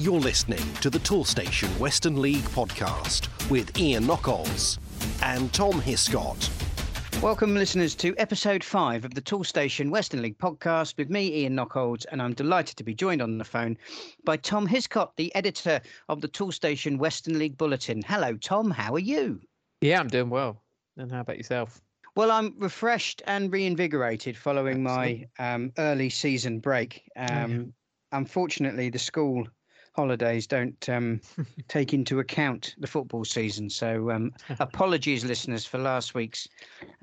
You're listening to the Tool Station Western League podcast with Ian Knockolds and Tom Hiscott. Welcome, listeners, to episode five of the Tool Station Western League podcast with me, Ian Knockholds, and I'm delighted to be joined on the phone by Tom Hiscott, the editor of the Tool Station Western League Bulletin. Hello, Tom. How are you? Yeah, I'm doing well. And how about yourself? Well, I'm refreshed and reinvigorated following my um, early season break. Um, oh, yeah. Unfortunately, the school holidays don't um, take into account the football season. So um, apologies, listeners, for last week's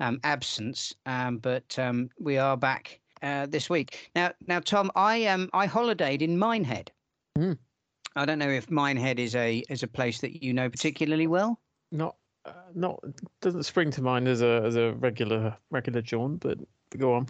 um, absence. Um, but um, we are back uh, this week. Now, now, Tom, I um, I holidayed in Minehead. Mm. I don't know if Minehead is a is a place that you know particularly well. Not, uh, not doesn't spring to mind as a as a regular regular jaunt, but go on.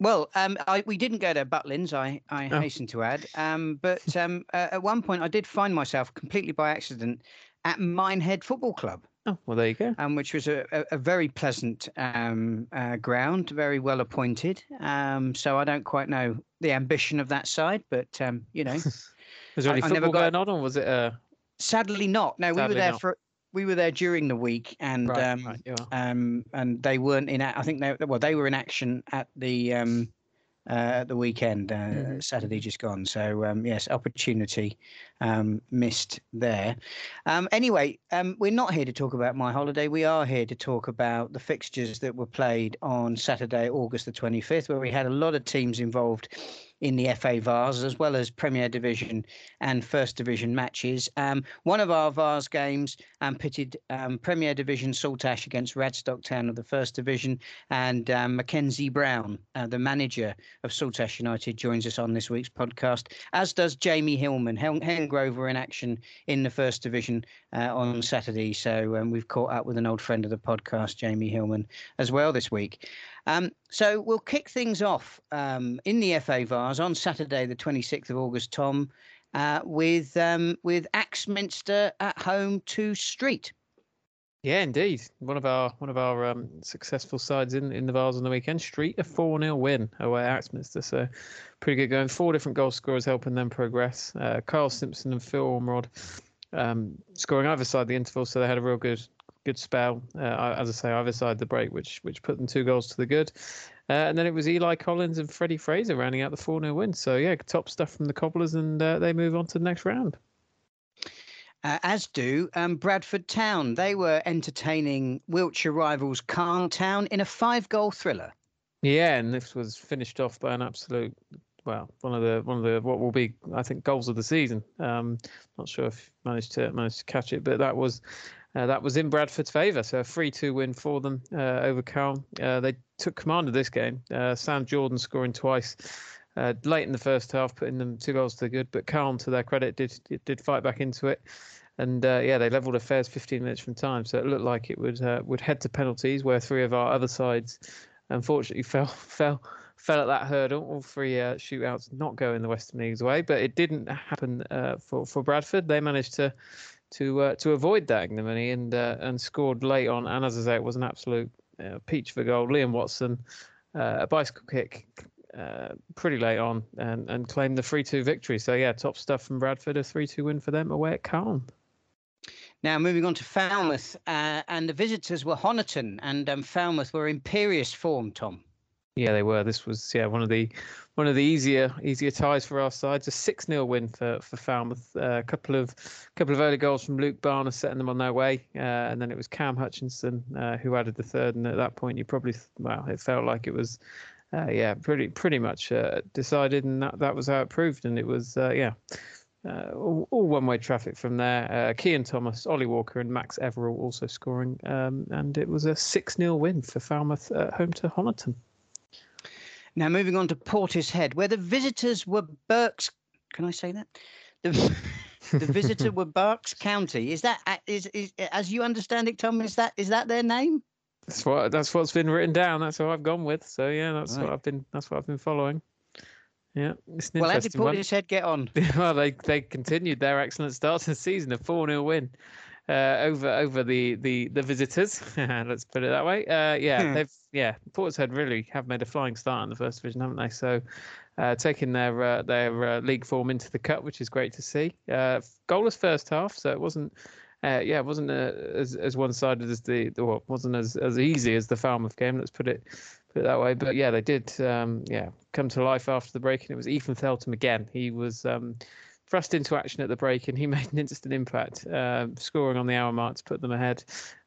Well, um, I, we didn't go to Butlins, I, I oh. hasten to add. Um, but um, uh, at one point, I did find myself completely by accident at Minehead Football Club. Oh, well, there you go. Um, which was a, a, a very pleasant um, uh, ground, very well appointed. Um, so I don't quite know the ambition of that side, but um, you know, was there any I, football I got... going on, or was it? Uh... Sadly, not. No, Sadly we were there not. for we were there during the week, and right, um, right, um, and they weren't in. I think they well they were in action at the um, uh, the weekend, uh, mm-hmm. Saturday just gone. So um, yes, opportunity um, missed there. Um, anyway, um, we're not here to talk about my holiday. We are here to talk about the fixtures that were played on Saturday, August the 25th, where we had a lot of teams involved in the FA Vase, as well as Premier Division and First Division matches. Um, one of our Vase games um, pitted um, Premier Division Saltash against Radstock Town of the First Division, and um, Mackenzie Brown, uh, the manager of Saltash United, joins us on this week's podcast, as does Jamie Hillman. Hel- Hengrove were in action in the First Division uh, on Saturday, so um, we've caught up with an old friend of the podcast, Jamie Hillman, as well this week. Um, so we'll kick things off um, in the FA Vase on Saturday, the 26th of August, Tom, uh, with um, with Axminster at home to Street. Yeah, indeed. One of our one of our um, successful sides in, in the Vase on the weekend. Street a four 0 win away at Axminster, so pretty good going. Four different goal scorers helping them progress. Uh, Carl Simpson and Phil Ormrod um, scoring either side the interval, so they had a real good good spell. Uh, as I say, either side the break, which which put them two goals to the good. Uh, and then it was Eli Collins and Freddie Fraser rounding out the 4 0 win. So, yeah, top stuff from the Cobblers, and uh, they move on to the next round. Uh, as do um, Bradford Town. They were entertaining Wiltshire rivals Calne Town in a five goal thriller. Yeah, and this was finished off by an absolute well, one of the one of the what will be I think goals of the season. Um, not sure if managed to managed to catch it, but that was uh, that was in Bradford's favour, so a 3 2 win for them uh, over Calne. Uh, they took command of this game. Uh, Sam Jordan scoring twice uh, late in the first half, putting them two goals to the good, but Calne, to their credit, did did fight back into it. And uh, yeah, they levelled affairs 15 minutes from time, so it looked like it would would head to penalties, where three of our other sides unfortunately fell fell fell at that hurdle. All three shootouts not going the Western League's way, but it didn't happen for for Bradford. They managed to to uh, to avoid that ignominy and uh, and scored late on. And as I say, it was an absolute uh, peach for goal. Liam Watson, uh, a bicycle kick. Uh, pretty late on and, and claimed the 3-2 victory. So yeah, top stuff from Bradford, a 3-2 win for them away at Calne. Now moving on to Falmouth, uh, and the visitors were Honiton, and um, Falmouth were imperious form. Tom. Yeah, they were. This was yeah one of the one of the easier easier ties for our sides. A six 0 win for for Falmouth. Uh, a couple of couple of early goals from Luke Barner setting them on their way, uh, and then it was Cam Hutchinson uh, who added the third. And at that point, you probably well, it felt like it was. Uh, yeah, pretty pretty much uh, decided, and that, that was how it proved. And it was, uh, yeah, all, all one-way traffic from there. Kean Thomas, Ollie Walker, and Max Everall also scoring, um, and it was a six 0 win for Falmouth at home to Honiton. Now, moving on to Portishead, where the visitors were Berks. Can I say that? The, the visitor were Berks County. Is that is, is as you understand it, Tom? Is that is that their name? That's what that's what's been written down. That's what I've gone with. So yeah, that's right. what I've been that's what I've been following. Yeah, well, how did Portishead get on? well, they they continued their excellent start to the season, a four 0 win uh, over over the the the visitors. Let's put it that way. Uh, yeah, hmm. they've yeah Portishead really have made a flying start in the first division, haven't they? So uh, taking their uh, their uh, league form into the cup, which is great to see. Uh, goalless first half, so it wasn't. Uh, yeah, it wasn't uh, as as one sided as the or wasn't as, as easy as the Falmouth game. Let's put it put it that way. But yeah, they did. Um, yeah, come to life after the break, and it was Ethan Feltham again. He was um, thrust into action at the break, and he made an instant impact, uh, scoring on the hour mark to put them ahead.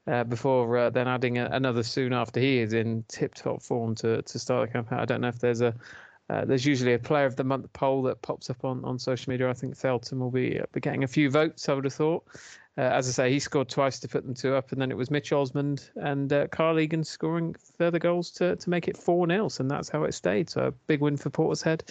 Uh, before uh, then adding a, another soon after he is in tip-top form to to start the campaign. I don't know if there's a uh, there's usually a player of the month poll that pops up on, on social media. I think Feltham will be, uh, be getting a few votes. I would have thought. Uh, as I say, he scored twice to put them two up, and then it was Mitch Osmond and uh, Carl Egan scoring further goals to, to make it 4 0, and that's how it stayed. So a big win for Portishead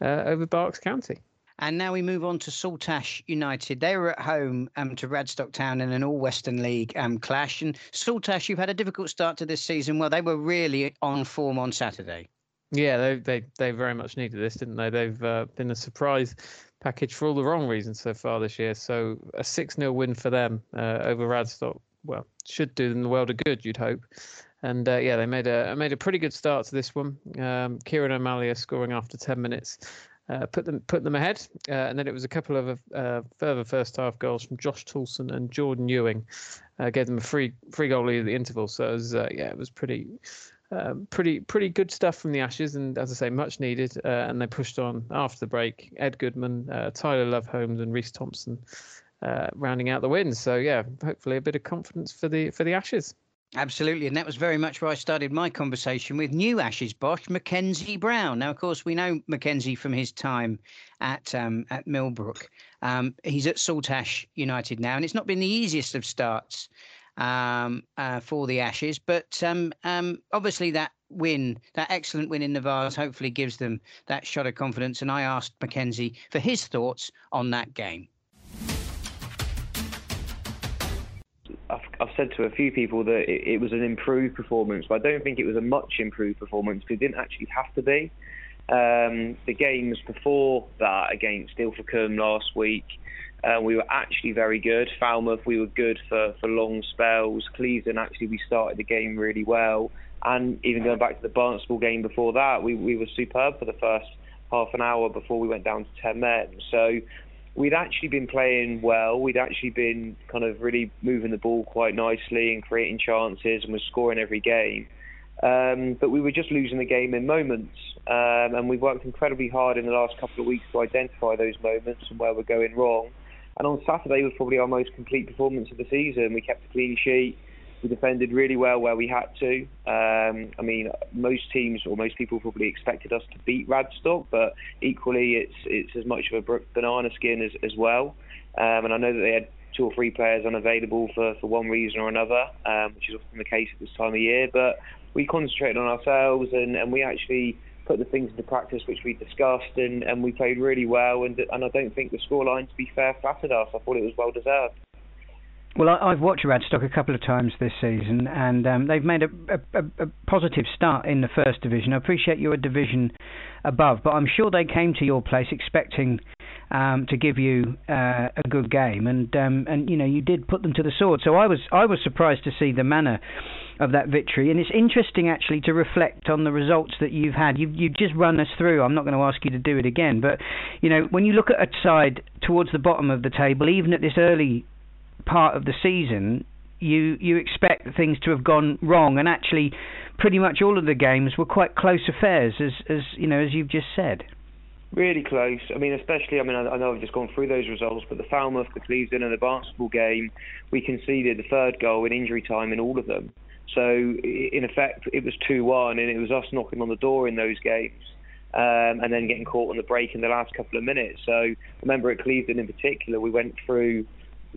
over Berks County. And now we move on to Saltash United. They were at home um, to Radstock Town in an All Western League um, clash. And Saltash, you've had a difficult start to this season. Well, they were really on form on Saturday. Yeah, they they they very much needed this, didn't they? They've uh, been a surprise package for all the wrong reasons so far this year. So a six 0 win for them uh, over Radstock, well, should do them the world of good, you'd hope. And uh, yeah, they made a made a pretty good start to this one. Um, Kieran O'Malley scoring after ten minutes. Uh, put them put them ahead, uh, and then it was a couple of uh, further first half goals from Josh Toulson and Jordan Ewing, uh, gave them a free free goal lead at the interval. So it was uh, yeah, it was pretty um, pretty pretty good stuff from the Ashes, and as I say, much needed. Uh, and they pushed on after the break. Ed Goodman, Tyler Love Holmes, and Reese Thompson rounding out the wins. So yeah, hopefully a bit of confidence for the for the Ashes. Absolutely, and that was very much where I started my conversation with new Ashes boss Mackenzie Brown. Now, of course, we know Mackenzie from his time at um, at Millbrook. Um, he's at Saltash United now, and it's not been the easiest of starts um, uh, for the Ashes. But um, um, obviously, that win, that excellent win in the Vase, hopefully gives them that shot of confidence. And I asked Mackenzie for his thoughts on that game. I've, said to a few people that it, it, was an improved performance, but I don't think it was a much improved performance because it didn't actually have to be. Um, the games before that against Ilfracombe last week, uh, we were actually very good. Falmouth, we were good for, for long spells. Clevedon, actually, we started the game really well. And even going back to the Barnstaple game before that, we, we were superb for the first half an hour before we went down to 10 men. So we'd actually been playing well. We'd actually been kind of really moving the ball quite nicely and creating chances and was scoring every game. Um, but we were just losing the game in moments. Um, and we've worked incredibly hard in the last couple of weeks to identify those moments and where we're going wrong. And on Saturday was probably our most complete performance of the season. We kept a clean sheet. We defended really well where we had to. Um, I mean, most teams or most people probably expected us to beat Radstock, but equally, it's it's as much of a banana skin as, as well. Um, and I know that they had two or three players unavailable for, for one reason or another, um, which is often the case at this time of year. But we concentrated on ourselves and, and we actually put the things into practice which we discussed, and, and we played really well. And and I don't think the scoreline, to be fair, flattered us. I thought it was well deserved. Well, I, have watched Radstock a couple of times this season, and um, they've made a, a, a, positive start in the first division. I appreciate you're a division above, but I'm sure they came to your place expecting um, to give you uh, a good game, and um, and you know you did put them to the sword. So I was I was surprised to see the manner of that victory. And it's interesting actually to reflect on the results that you've had. You've, you've just run us through. I'm not going to ask you to do it again, but you know when you look at a side towards the bottom of the table, even at this early part of the season, you you expect things to have gone wrong, and actually, pretty much all of the games were quite close affairs, as as you know as you've just said. Really close. I mean, especially, I mean, I, I know I've just gone through those results, but the Falmouth, the Clevedon, and the Barnstaple game, we conceded the third goal in injury time in all of them. So in effect, it was two-one, and it was us knocking on the door in those games. Um, and then getting caught on the break in the last couple of minutes. So remember at Clevedon in particular, we went through.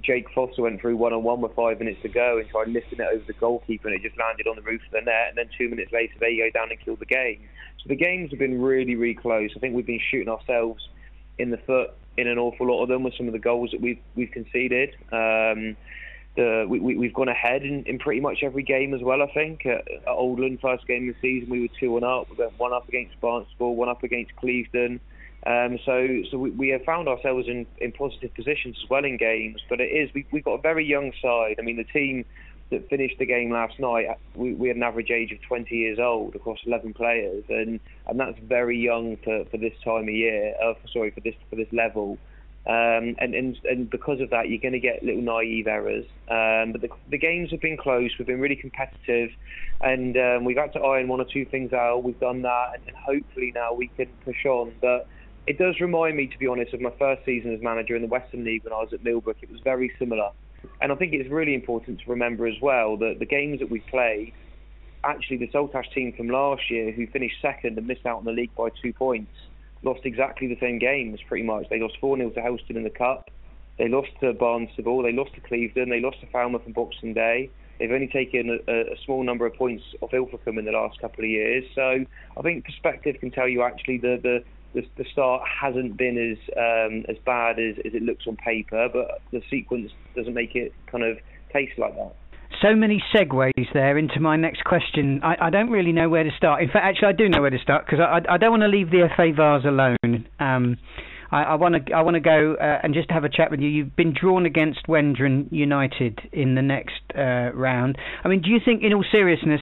Jake Foster went through one on one with five minutes to go and tried lifting it over the goalkeeper, and it just landed on the roof of the net. And then two minutes later, they go down and kill the game. So the games have been really, really close. I think we've been shooting ourselves in the foot in an awful lot of them with some of the goals that we've we've conceded. Um, the, we, we, have gone ahead in, in pretty much every game as well. I think at, at Oldland, first game of the season, we were two one up. We went one up against Barnstaple, one up against Clevedon. Um, so so we, we have found ourselves in, in positive positions as well in games. But it is we, we've got a very young side. I mean, the team that finished the game last night, we, we had an average age of 20 years old across 11 players, and and that's very young for, for this time of year. Uh, sorry, for this for this level. Um, and, and and because of that, you're going to get little naive errors. Um, but the, the games have been close. We've been really competitive, and um, we've had to iron one or two things out. We've done that, and, and hopefully now we can push on. But it does remind me, to be honest, of my first season as manager in the Western League when I was at Millbrook. It was very similar. And I think it's really important to remember as well that the games that we played, actually the Saltash team from last year who finished second and missed out on the league by two points, lost exactly the same games pretty much. They lost 4 0 to Helston in the Cup. They lost to Barnstaple. They lost to Clevedon. They lost to Falmouth and Boxing Day. They've only taken a, a, small number of points off Ilfracombe in the last couple of years. So I think perspective can tell you actually the, the, the, the start hasn't been as um, as bad as, as it looks on paper, but the sequence doesn't make it kind of taste like that. So many segues there into my next question. I, I don't really know where to start. In fact, actually, I do know where to start because I, I don't want to leave the FA Vase alone. Um, I want to I want to go uh, and just have a chat with you. You've been drawn against Wendron United in the next uh, round. I mean, do you think, in all seriousness,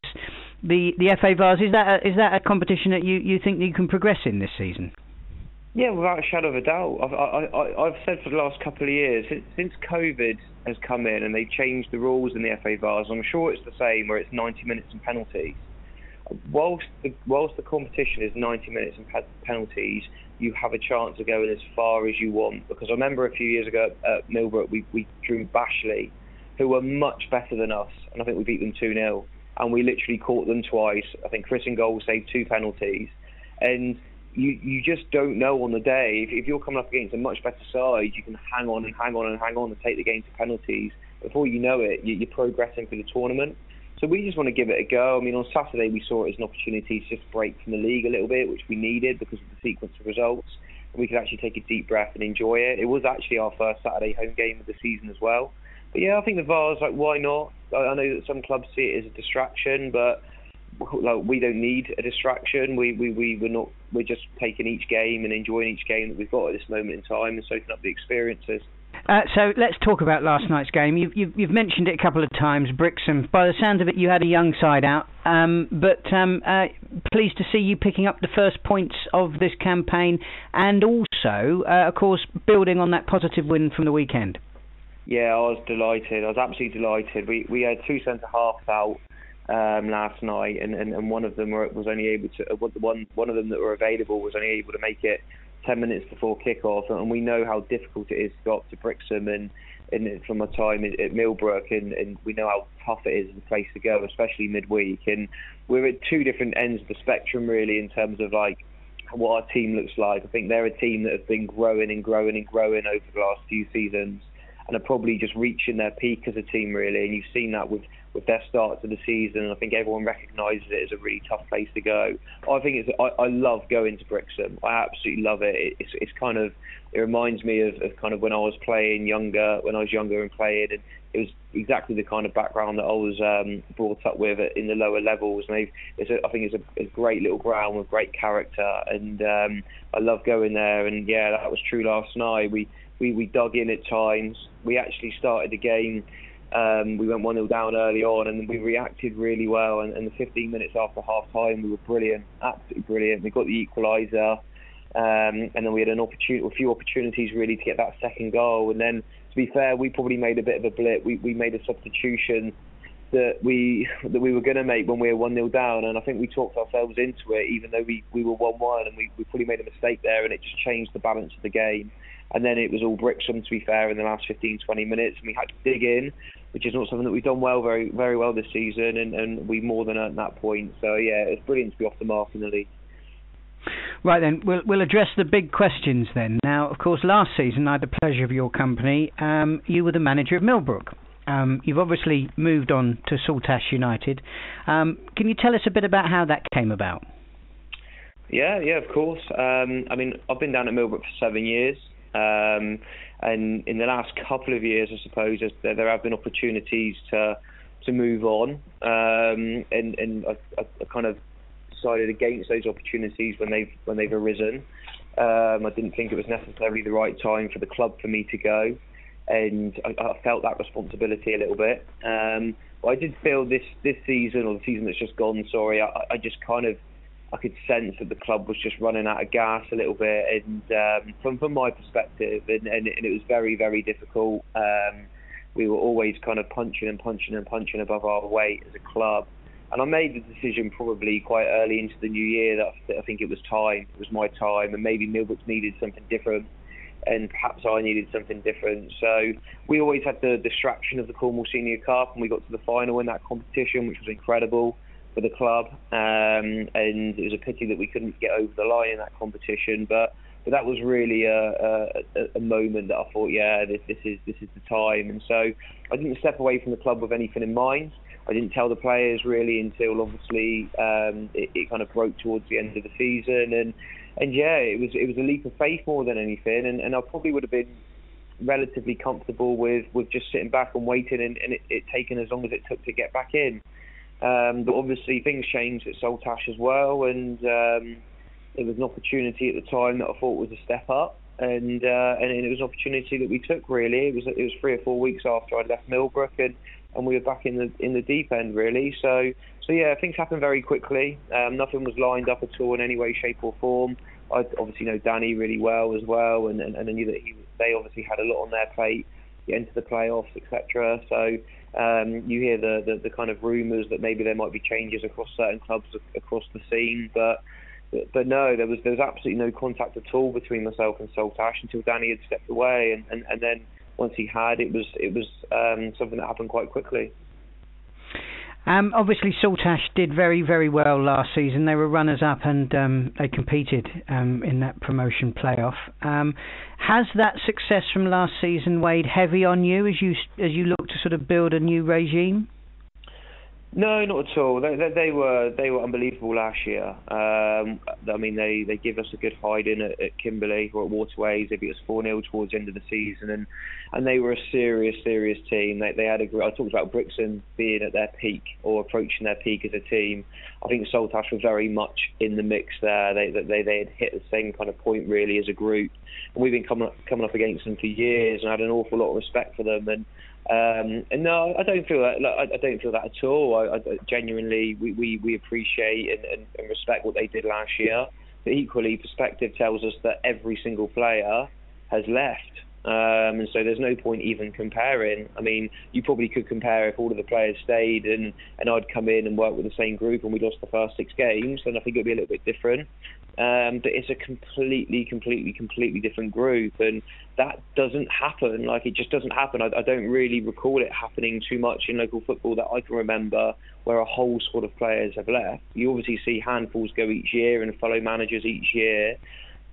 the the FA Vase is that a, is that a competition that you, you think you can progress in this season? Yeah, without a shadow of a doubt. I've, I, have said for the last couple of years, since, COVID has come in and they changed the rules in the FA Vase, I'm sure it's the same where it's 90 minutes and penalties. Whilst the, whilst the competition is 90 minutes and penalties, you have a chance of going as far as you want. Because I remember a few years ago at Millbrook, we, we drew Bashley, who were much better than us, and I think we beat them 2 0. And we literally caught them twice. I think Chris and Goal saved two penalties. And you you just don't know on the day. If, if you're coming up against a much better side, you can hang on and hang on and hang on and take the game to penalties. Before you know it, you, you're progressing through the tournament. So we just want to give it a go. I mean, on Saturday we saw it as an opportunity to just break from the league a little bit, which we needed because of the sequence of results. We could actually take a deep breath and enjoy it. It was actually our first Saturday home game of the season as well. Yeah, I think the Vase, like, why not? I know that some clubs see it as a distraction, but like we don't need a distraction. We we we we're not. We're just taking each game and enjoying each game that we've got at this moment in time and soaking up the experiences. Uh, so let's talk about last night's game. You've, you've, you've, mentioned it a couple of times, Brixham. By the sound of it, you had a young side out, um, but um, uh, pleased to see you picking up the first points of this campaign, and also, uh, of course, building on that positive win from the weekend. Yeah, I was delighted. I was absolutely delighted. We we had two centre halves out um, last night, and, and, and one of them were, was only able to uh, one one of them that were available was only able to make it 10 minutes before kickoff, and we know how difficult it is to go up to Brixham and, and from my time at Millbrook, and, and we know how tough it is as a place to go, especially midweek. And we're at two different ends of the spectrum, really, in terms of like what our team looks like. I think they're a team that have been growing and growing and growing over the last few seasons, and are probably just reaching their peak as a team, really. And you've seen that with with their start to the season. And I think everyone recognises it as a really tough place to go. I think it's I, I love going to Brixham. I absolutely love it. It's it's kind of it reminds me of, of kind of when I was playing younger, when I was younger and playing, and it was exactly the kind of background that I was um, brought up with in the lower levels. And it's a, I think it's a, a, great little ground with great character, and um, I love going there. And yeah, that was true last night. We we, we dug in at times. We actually started the game um, we went 1 0 down early on and we reacted really well. And, and the 15 minutes after half time, we were brilliant, absolutely brilliant. We got the equaliser. Um, and then we had an opportunity, a few opportunities really to get that second goal. And then, to be fair, we probably made a bit of a blip. We, we made a substitution that we that we were going to make when we were one 0 down, and I think we talked ourselves into it, even though we, we were one one, and we, we probably made a mistake there, and it just changed the balance of the game. And then it was all Brixham, to be fair, in the last 15, 20 minutes, and we had to dig in which is not something that we've done well, very very well this season, and, and we more than earned that point. So yeah, it's brilliant to be off the mark in the league. Right then, we'll we'll address the big questions then. Now, of course, last season I had the pleasure of your company. Um, you were the manager of Millbrook. Um, you've obviously moved on to Saltash United. Um, can you tell us a bit about how that came about? Yeah, yeah, of course. Um, I mean, I've been down at Millbrook for seven years. Um, and in the last couple of years, I suppose, there, there have been opportunities to to move on, um, and and I, I, kind of decided against those opportunities when they've when they've arisen. Um, I didn't think it was necessarily the right time for the club for me to go, and I, I felt that responsibility a little bit. Um, But I did feel this this season or the season that's just gone. Sorry, I, I just kind of I could sense that the club was just running out of gas a little bit, and um, from from my perspective, and, and, and, it was very very difficult. Um, we were always kind of punching and punching and punching above our weight as a club, and I made the decision probably quite early into the new year that I think it was time, it was my time, and maybe Millbrook needed something different. And perhaps I needed something different. So we always had the distraction of the Cornwall Senior Cup, and we got to the final in that competition, which was incredible for the club, um, and it was a pity that we couldn't get over the line in that competition. But but that was really a, a, a moment that I thought, yeah, this, this is this is the time. And so I didn't step away from the club with anything in mind. I didn't tell the players really until obviously um, it, it kind of broke towards the end of the season, and and yeah, it was it was a leap of faith more than anything, and, and I probably would have been relatively comfortable with, with just sitting back and waiting and, and it, it taking as long as it took to get back in. Um, but obviously things changed at Saltash as well, and um, it was an opportunity at the time that I thought was a step up, and uh, and it was an opportunity that we took. Really, it was it was three or four weeks after I left Millbrook, and, and we were back in the in the deep end really. So so yeah, things happened very quickly. Um, nothing was lined up at all in any way, shape or form. I obviously know Danny really well as well, and and, and I knew that he they obviously had a lot on their plate, get into the playoffs, etc. So um, you hear the, the, the kind of rumours that maybe there might be changes across certain clubs across the scene, but but no, there was there was absolutely no contact at all between myself and Saltash until Danny had stepped away, and, and, and then once he had, it was it was um, something that happened quite quickly. Um, obviously, Saltash did very, very well last season. They were runners up and um, they competed um, in that promotion playoff. Um, has that success from last season weighed heavy on you as you as you look to sort of build a new regime? No, not at all. They, they, they, were they were unbelievable last year. Um, I mean, they, they give us a good hiding at, at Kimberley or at Waterways. They beat us four 0 towards the end of the season, and and they were a serious serious team. They they had a I talked about Brixham being at their peak or approaching their peak as a team. I think Saltash were very much in the mix there. They they they had hit the same kind of point really as a group, and we've been coming up, coming up against them for years, and I had an awful lot of respect for them and um, and no, I don't feel that. Like, I don't feel that at all. I, I genuinely, we, we, we appreciate and, and, and respect what they did last year. But equally, perspective tells us that every single player has left. Um, and so there's no point even comparing. I mean, you probably could compare if all of the players stayed and, and I'd come in and work with the same group and we lost the first six games, then I think it'd be a little bit different. Um, but it's a completely, completely, completely different group, and that doesn't happen. Like it just doesn't happen. I, I don't really recall it happening too much in local football that I can remember, where a whole squad of players have left. You obviously see handfuls go each year and follow managers each year,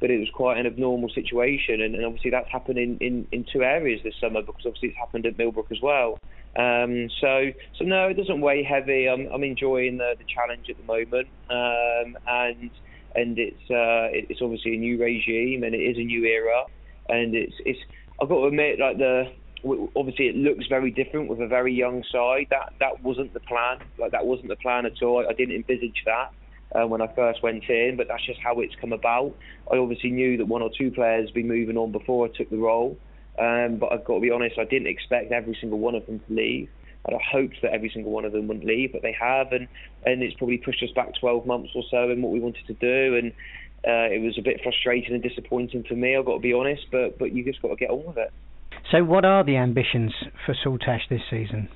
but it was quite an abnormal situation, and, and obviously that's happened in, in, in two areas this summer because obviously it's happened at Millbrook as well. Um, so, so no, it doesn't weigh heavy. I'm, I'm enjoying the, the challenge at the moment, um, and and it's uh, it's obviously a new regime and it is a new era, and it's it's I've got to admit like the obviously it looks very different with a very young side. That that wasn't the plan. Like that wasn't the plan at all. I didn't envisage that. Uh, when I first went in, but that's just how it's come about. I obviously knew that one or two players would be moving on before I took the role, um, but I've got to be honest, I didn't expect every single one of them to leave. I'd hoped that every single one of them wouldn't leave, but they have, and and it's probably pushed us back 12 months or so in what we wanted to do, and uh, it was a bit frustrating and disappointing for me. I've got to be honest, but but you just got to get on with it. So, what are the ambitions for Saltash this season?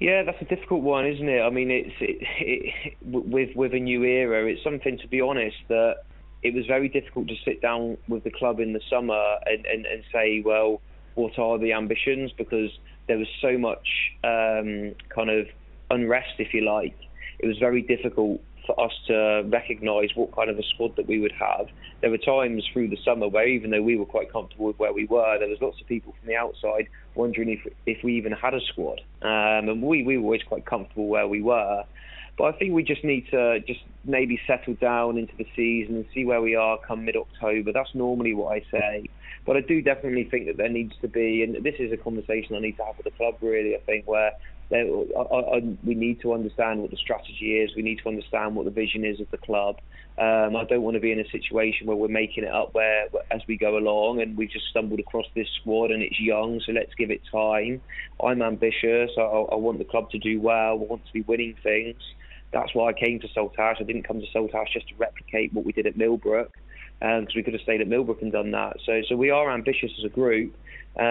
Yeah, that's a difficult one, isn't it? I mean, it's it, it, with with a new era. It's something to be honest that it was very difficult to sit down with the club in the summer and, and, and say, well, what are the ambitions? Because there was so much um, kind of unrest, if you like. It was very difficult for us to recognise what kind of a squad that we would have. There were times through the summer where, even though we were quite comfortable with where we were, there was lots of people from the outside wondering if if we even had a squad. Um, and we, we were always quite comfortable where we were. But I think we just need to just maybe settle down into the season and see where we are come mid October. That's normally what I say. But I do definitely think that there needs to be, and this is a conversation I need to have with the club really, I think, where I, I, we need to understand what the strategy is. We need to understand what the vision is of the club. Um, I don't want to be in a situation where we're making it up where as we go along and we've just stumbled across this squad and it's young, so let's give it time. I'm ambitious. I, I want the club to do well. I want to be winning things. That's why I came to Saltash. I didn't come to Saltash just to replicate what we did at Millbrook because we could have stayed at Millbrook and done that. So, so we are ambitious as a group, um,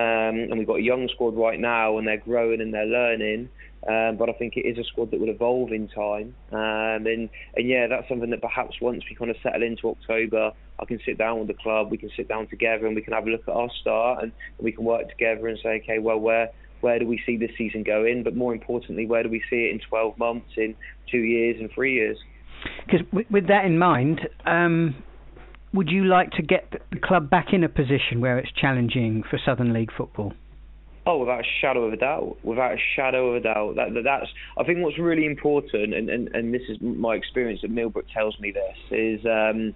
and we've got a young squad right now, and they're growing and they're learning. Um, but I think it is a squad that will evolve in time. Um, and, and yeah, that's something that perhaps once we kind of settle into October, I can sit down with the club, we can sit down together, and we can have a look at our start, and we can work together and say, okay, well, where where do we see this season going? But more importantly, where do we see it in 12 months, in two years, and three years? Because with that in mind, um, would you like to get the club back in a position where it's challenging for Southern League football? Oh, without a shadow of a doubt. Without a shadow of a doubt. That, that, that's. I think what's really important, and, and, and this is my experience at Millbrook tells me this, is um,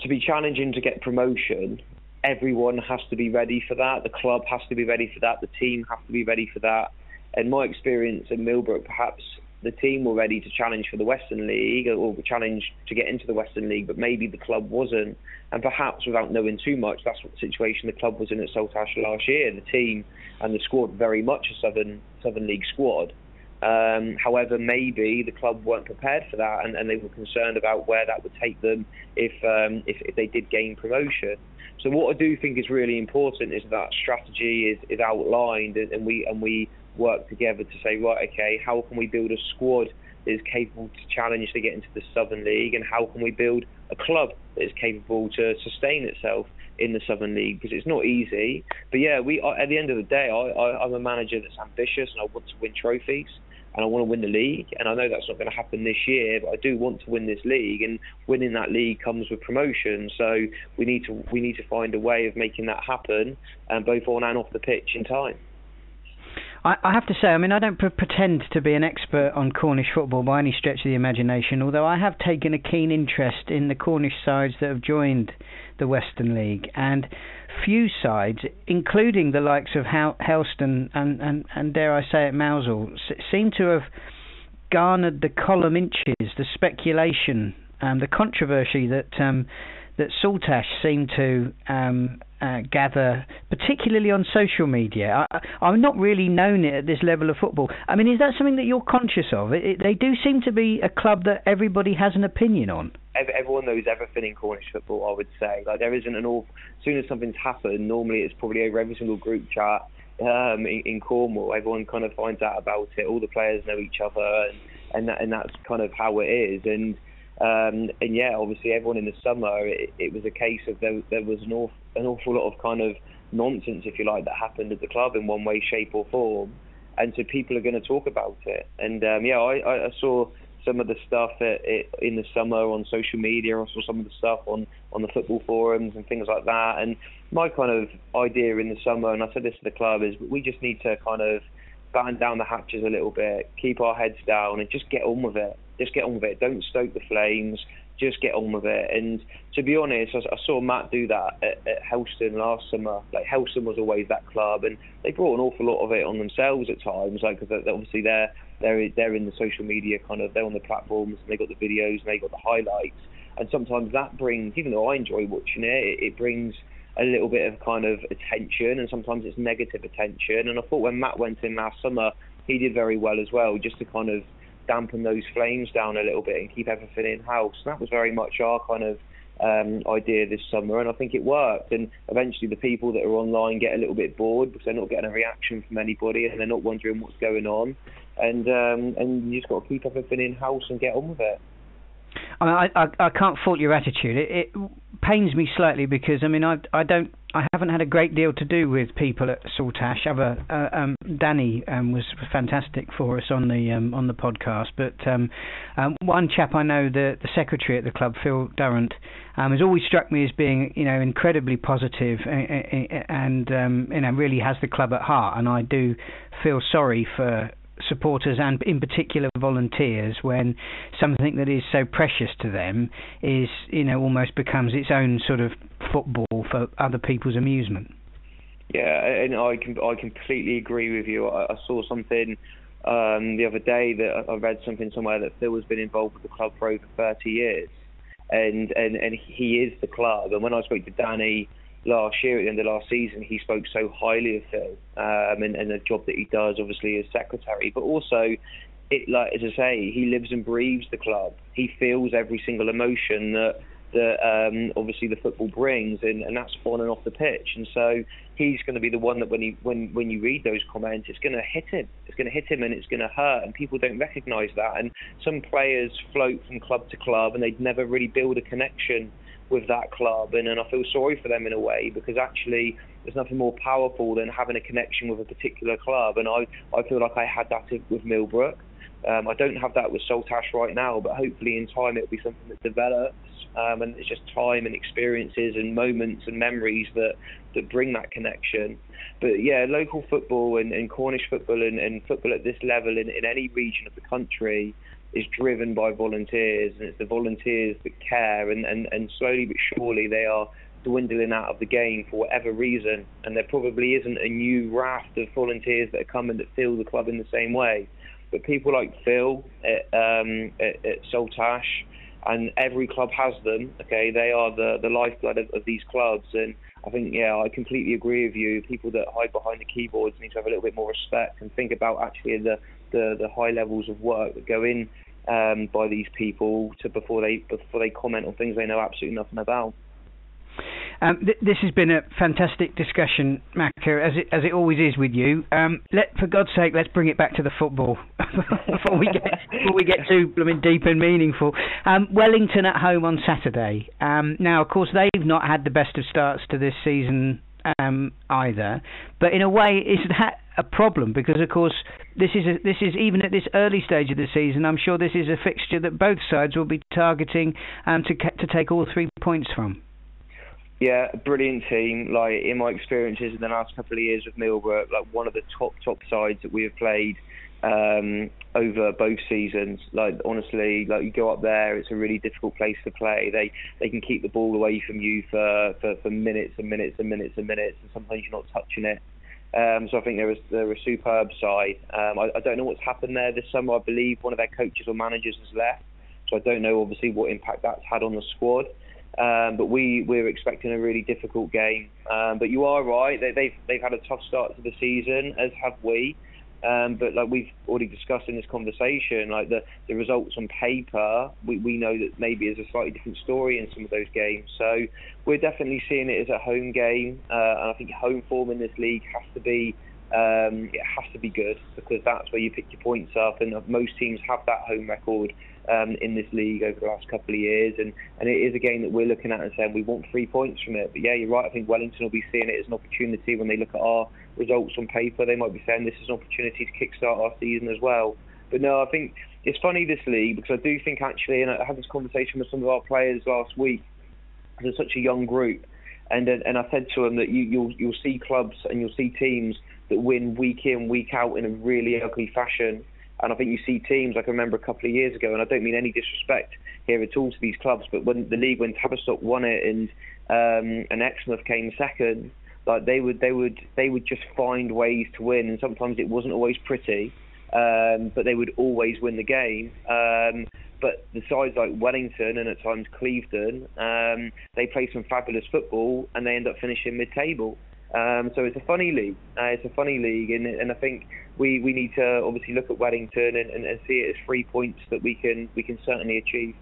to be challenging to get promotion. Everyone has to be ready for that. The club has to be ready for that. The team has to be ready for that. And my experience at Millbrook, perhaps the team were ready to challenge for the Western League or challenge to get into the Western League, but maybe the club wasn't. And perhaps without knowing too much, that's what the situation the club was in at Saltash last year. The team and the squad very much a Southern Southern League squad. Um, however, maybe the club weren't prepared for that, and, and, they were concerned about where that would take them if, um, if, if they did gain promotion. So what I do think is really important is that strategy is, is outlined, and we and we work together to say, right, okay, how can we build a squad that is capable to challenge to get into the Southern League, and how can we build a club that is capable to sustain itself in the Southern League? Because it's not easy. But yeah, we at the end of the day, I, I, I'm a manager that's ambitious and I want to win trophies and I want to win the league. And I know that's not going to happen this year, but I do want to win this league. And winning that league comes with promotion. So we need to we need to find a way of making that happen, um, both on and off the pitch in time. I, I have to say, I mean, I don't pre- pretend to be an expert on Cornish football by any stretch of the imagination, although I have taken a keen interest in the Cornish sides that have joined the Western League. And few sides, including the likes of Helston and, and, and dare I say it, Mousehole, seem to have garnered the column inches, the speculation, and the controversy that um, that Saltash seemed to um, uh, gather, particularly on social media. I, I'm not really known it at this level of football. I mean, is that something that you're conscious of? It, it, they do seem to be a club that everybody has an opinion on. Everyone knows everything in Cornish football. I would say, like there isn't an awful. As soon as something's happened, normally it's probably over every single group chat um, in, in Cornwall. Everyone kind of finds out about it. All the players know each other, and and, that, and that's kind of how it is. And um, and yeah, obviously everyone in the summer, it, it was a case of there, there was an awful, an awful lot of kind of nonsense, if you like, that happened at the club in one way, shape or form. And so people are going to talk about it. And um, yeah, I, I saw some of the stuff in the summer on social media. I saw some of the stuff on, on the football forums and things like that. And my kind of idea in the summer, and I said this to the club, is we just need to kind of batten down the hatches a little bit, keep our heads down, and just get on with it just get on with it. Don't stoke the flames. Just get on with it. And to be honest, I, I saw Matt do that at, at Helston last summer. Like Helston was always that club, and they brought an awful lot of it on themselves at times. Like because obviously they're they're they're in the social media kind of they're on the platforms and they got the videos and they got the highlights. And sometimes that brings, even though I enjoy watching it, it, it brings a little bit of kind of attention, and sometimes it's negative attention. And I thought when Matt went in last summer, he did very well as well, just to kind of dampen those flames down a little bit and keep everything in house. And that was very much our kind of um, idea this summer, and I think it worked. And eventually, the people that are online get a little bit bored because they're not getting a reaction from anybody, and they're not wondering what's going on. And um, and you just got to keep everything in house and get on with it. I mean, I, I, I can't fault your attitude. It, it pains me slightly because I mean, I I don't I haven't had a great deal to do with people at Saltash. Other uh, um, Danny um, was fantastic for us on the um, on the podcast, but um, um, one chap I know, the the secretary at the club, Phil Durrant, um, has always struck me as being you know incredibly positive and, and um, you know really has the club at heart. And I do feel sorry for supporters and in particular volunteers when something that is so precious to them is you know almost becomes its own sort of football for other people's amusement. Yeah and i can i completely agree with you. I, I saw something um, the other day that I read something somewhere that Phil has been involved with the club for over 30 years, and and and he is the club. And when I spoke to Danny last year at the end of last season, he spoke so highly of Phil um, and, and the job that he does, obviously as secretary, but also. It, like as I say, he lives and breathes the club. He feels every single emotion that that um, obviously the football brings, and, and that's on and off the pitch. And so he's going to be the one that when he when when you read those comments, it's going to hit him. It's going to hit him, and it's going to hurt. And people don't recognise that. And some players float from club to club, and they never really build a connection with that club. And, and I feel sorry for them in a way because actually there's nothing more powerful than having a connection with a particular club. And I I feel like I had that with Millbrook. Um, I don't have that with Saltash right now, but hopefully in time it'll be something that develops. Um, and it's just time and experiences and moments and memories that, that bring that connection. But yeah, local football and, and Cornish football and, and football at this level in, in any region of the country is driven by volunteers, and it's the volunteers that care, and, and, and slowly but surely they are dwindling out of the game for whatever reason, and there probably isn't a new raft of volunteers that are coming that feel the club in the same way. But people like Phil at, um, at, at Saltash, and every club has them. Okay, they are the the lifeblood of, of these clubs, and I think yeah, I completely agree with you. People that hide behind the keyboards need to have a little bit more respect and think about actually the the, the high levels of work that go in um, by these people to before they before they comment on things they know absolutely nothing about. Um, th- this has been a fantastic discussion, Macca, as it as it always is with you. Um, let, for God's sake, let's bring it back to the football before we get before we get too mean, deep and meaningful. Um, Wellington at home on Saturday. Um, now, of course, they've not had the best of starts to this season um, either, but in a way, is that a problem? Because of course, this is a, this is even at this early stage of the season. I'm sure this is a fixture that both sides will be targeting um, to to take all three points from. Yeah, brilliant team. Like in my experiences in the last couple of years with Millbrook, like one of the top top sides that we have played um, over both seasons. Like honestly, like you go up there, it's a really difficult place to play. They they can keep the ball away from you for for, for minutes and minutes and minutes and minutes, and sometimes you're not touching it. Um, so I think they're a, they're a superb side. Um, I, I don't know what's happened there this summer. I believe one of their coaches or managers has left, so I don't know obviously what impact that's had on the squad. Um, but we we're expecting a really difficult game. Um, but you are right; they, they've they've had a tough start to the season, as have we. Um, but like we've already discussed in this conversation, like the, the results on paper, we, we know that maybe is a slightly different story in some of those games. So we're definitely seeing it as a home game, uh, and I think home form in this league has to be um, it has to be good because that's where you pick your points up, and most teams have that home record um, in this league over the last couple of years, and, and it is a game that we're looking at and saying we want three points from it. But yeah, you're right. I think Wellington will be seeing it as an opportunity when they look at our results on paper. They might be saying this is an opportunity to kickstart our season as well. But no, I think it's funny this league because I do think actually, and I had this conversation with some of our players last week. There's such a young group, and and I said to them that you, you'll you'll see clubs and you'll see teams that win week in week out in a really ugly fashion and I think you see teams, like I remember a couple of years ago, and I don't mean any disrespect here at all to these clubs, but when the league, when Tavistock won it and um, and Exmouth came second, like they would, they would, they would just find ways to win, and sometimes it wasn't always pretty, um, but they would always win the game. Um, but the sides like Wellington and at times Clevedon, um, they play some fabulous football and they end up finishing mid-table. Um, so it's a funny league. Uh, it's a funny league, and, and I think we, we need to obviously look at Wellington and, and, and see it as three points that we can we can certainly achieve.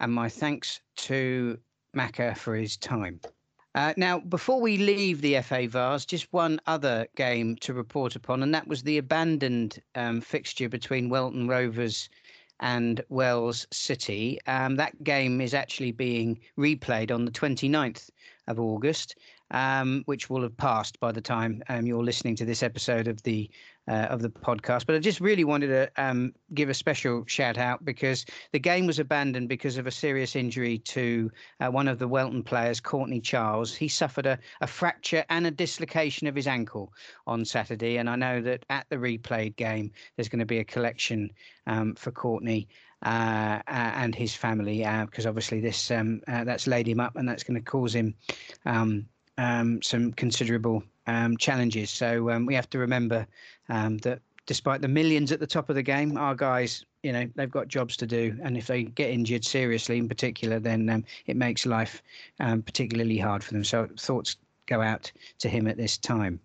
And my thanks to Macca for his time. Uh, now, before we leave the FA Vase, just one other game to report upon, and that was the abandoned um, fixture between Welton Rovers and Wells City. Um, that game is actually being replayed on the 29th of August um, which will have passed by the time um, you're listening to this episode of the uh, of the podcast. But I just really wanted to um, give a special shout out because the game was abandoned because of a serious injury to uh, one of the Welton players, Courtney Charles. He suffered a, a fracture and a dislocation of his ankle on Saturday, and I know that at the replayed game there's going to be a collection um, for Courtney. Uh, and his family, because uh, obviously this um, uh, that's laid him up, and that's going to cause him um, um, some considerable um, challenges. So um, we have to remember um, that despite the millions at the top of the game, our guys, you know, they've got jobs to do, and if they get injured seriously, in particular, then um, it makes life um, particularly hard for them. So thoughts go out to him at this time.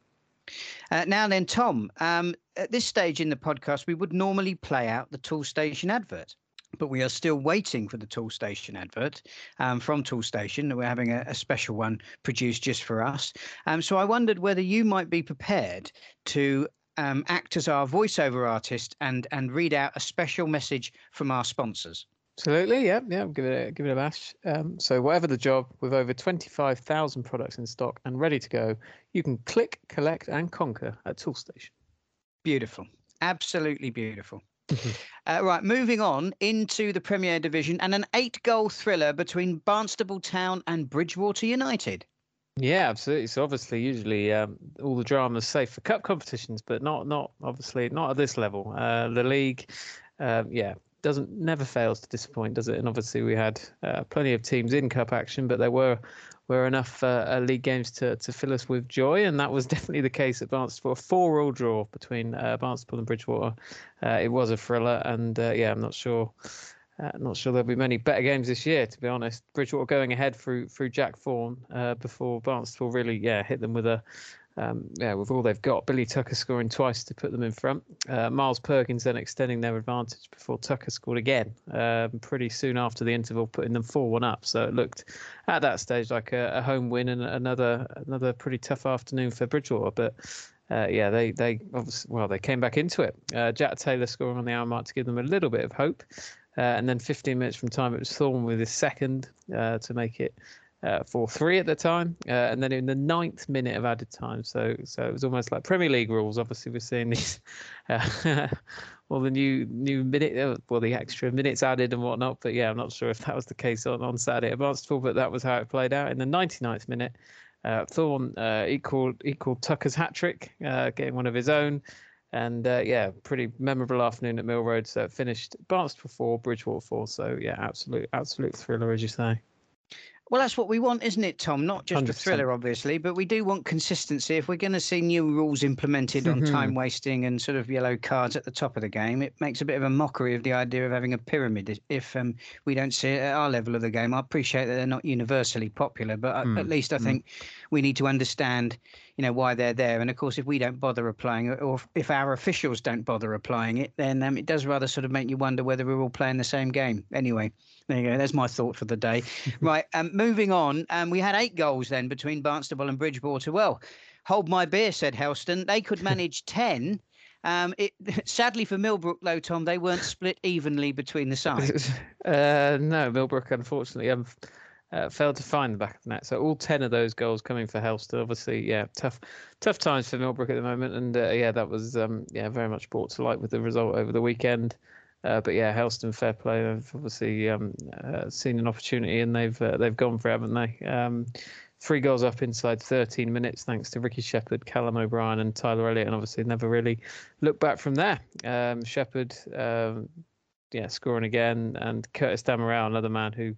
Uh, now then, Tom, at this stage in the podcast, we would normally play out the Tool Station advert but we are still waiting for the Tool Station advert um, from Tool Station. We're having a, a, special one produced just for us. Um, so I wondered whether you might be prepared to um, act as our voiceover artist and and read out a special message from our sponsors. Absolutely, yeah, yeah. Give it a, give it a bash. Um, so whatever the job, with over twenty five thousand products in stock and ready to go, you can click, collect, and conquer at Toolstation. Beautiful, absolutely beautiful. Uh, right, moving on into the Premier Division and an eight-goal thriller between Barnstaple Town and Bridgwater United. Yeah, absolutely. So obviously, usually um, all the drama is safe for cup competitions, but not not obviously not at this level. Uh, the league, uh, yeah, doesn't never fails to disappoint, does it? And obviously, we had uh, plenty of teams in cup action, but there were were enough uh, uh, league games to to fill us with joy, and that was definitely the case at Barnstaple. A four-all draw between uh, Barnstaple and Bridgwater. it was a thriller, and yeah, I'm not sure. Uh, not sure there'll be many better games this year, to be honest. Bridgwater going ahead through through Jack Thorne uh, before Barnstaple really yeah hit them with a um, yeah with all they've got. Billy Tucker scoring twice to put them in front. Uh, Miles Perkins then extending their advantage before Tucker scored again um, pretty soon after the interval, putting them four one up. So it looked at that stage like a, a home win and another another pretty tough afternoon for Bridgwater. but. Uh, yeah, they they obviously well they came back into it. Uh, Jack Taylor scoring on the hour mark to give them a little bit of hope. Uh, and then 15 minutes from time, it was Thorne with his second uh, to make it uh, 4-3 at the time, uh, and then in the ninth minute of added time. So, so it was almost like Premier League rules. Obviously, we're seeing these, uh, well, the new new minute, uh, well, the extra minutes added and whatnot. But yeah, I'm not sure if that was the case on, on Saturday at Barnstaple, but that was how it played out in the 99th minute. Uh, Thorne uh, equaled equaled Tucker's hat trick, getting one of his own. And uh, yeah, pretty memorable afternoon at Mill Road. So it finished Barnstaple four, Bridgwater four. So yeah, absolute absolute thriller, as you say. Well, that's what we want, isn't it, Tom? Not just 100%. a thriller, obviously, but we do want consistency. If we're going to see new rules implemented on mm-hmm. time wasting and sort of yellow cards at the top of the game, it makes a bit of a mockery of the idea of having a pyramid. If um, we don't see it at our level of the game, I appreciate that they're not universally popular, but mm. at least I mm. think we need to understand you know why they're there. And of course, if we don't bother applying it, or if our officials don't bother applying it, then um, it does rather sort of make you wonder whether we're all playing the same game. Anyway, there you go. There's my thought for the day. right, um, moving on. Um, we had eight goals then between Barnstaple and Bridgwater. Well, hold my beer, said Helston. They could manage ten. Um, it, sadly for Millbrook, though, Tom, they weren't split evenly between the sides. Uh, no, Millbrook, unfortunately, um, uh, failed to find the back of the net. So all ten of those goals coming for Helston. Obviously, yeah, tough, tough times for Millbrook at the moment, and uh, yeah, that was um, yeah very much brought to light with the result over the weekend. Uh, but yeah, Helston fair play. They've obviously um, uh, seen an opportunity and they've uh, they've gone for it, haven't they? Um, three goals up inside 13 minutes, thanks to Ricky Shepherd, Callum O'Brien, and Tyler Elliott, and obviously never really looked back from there. Um, Shepherd, um, yeah, scoring again, and Curtis Damaral, another man who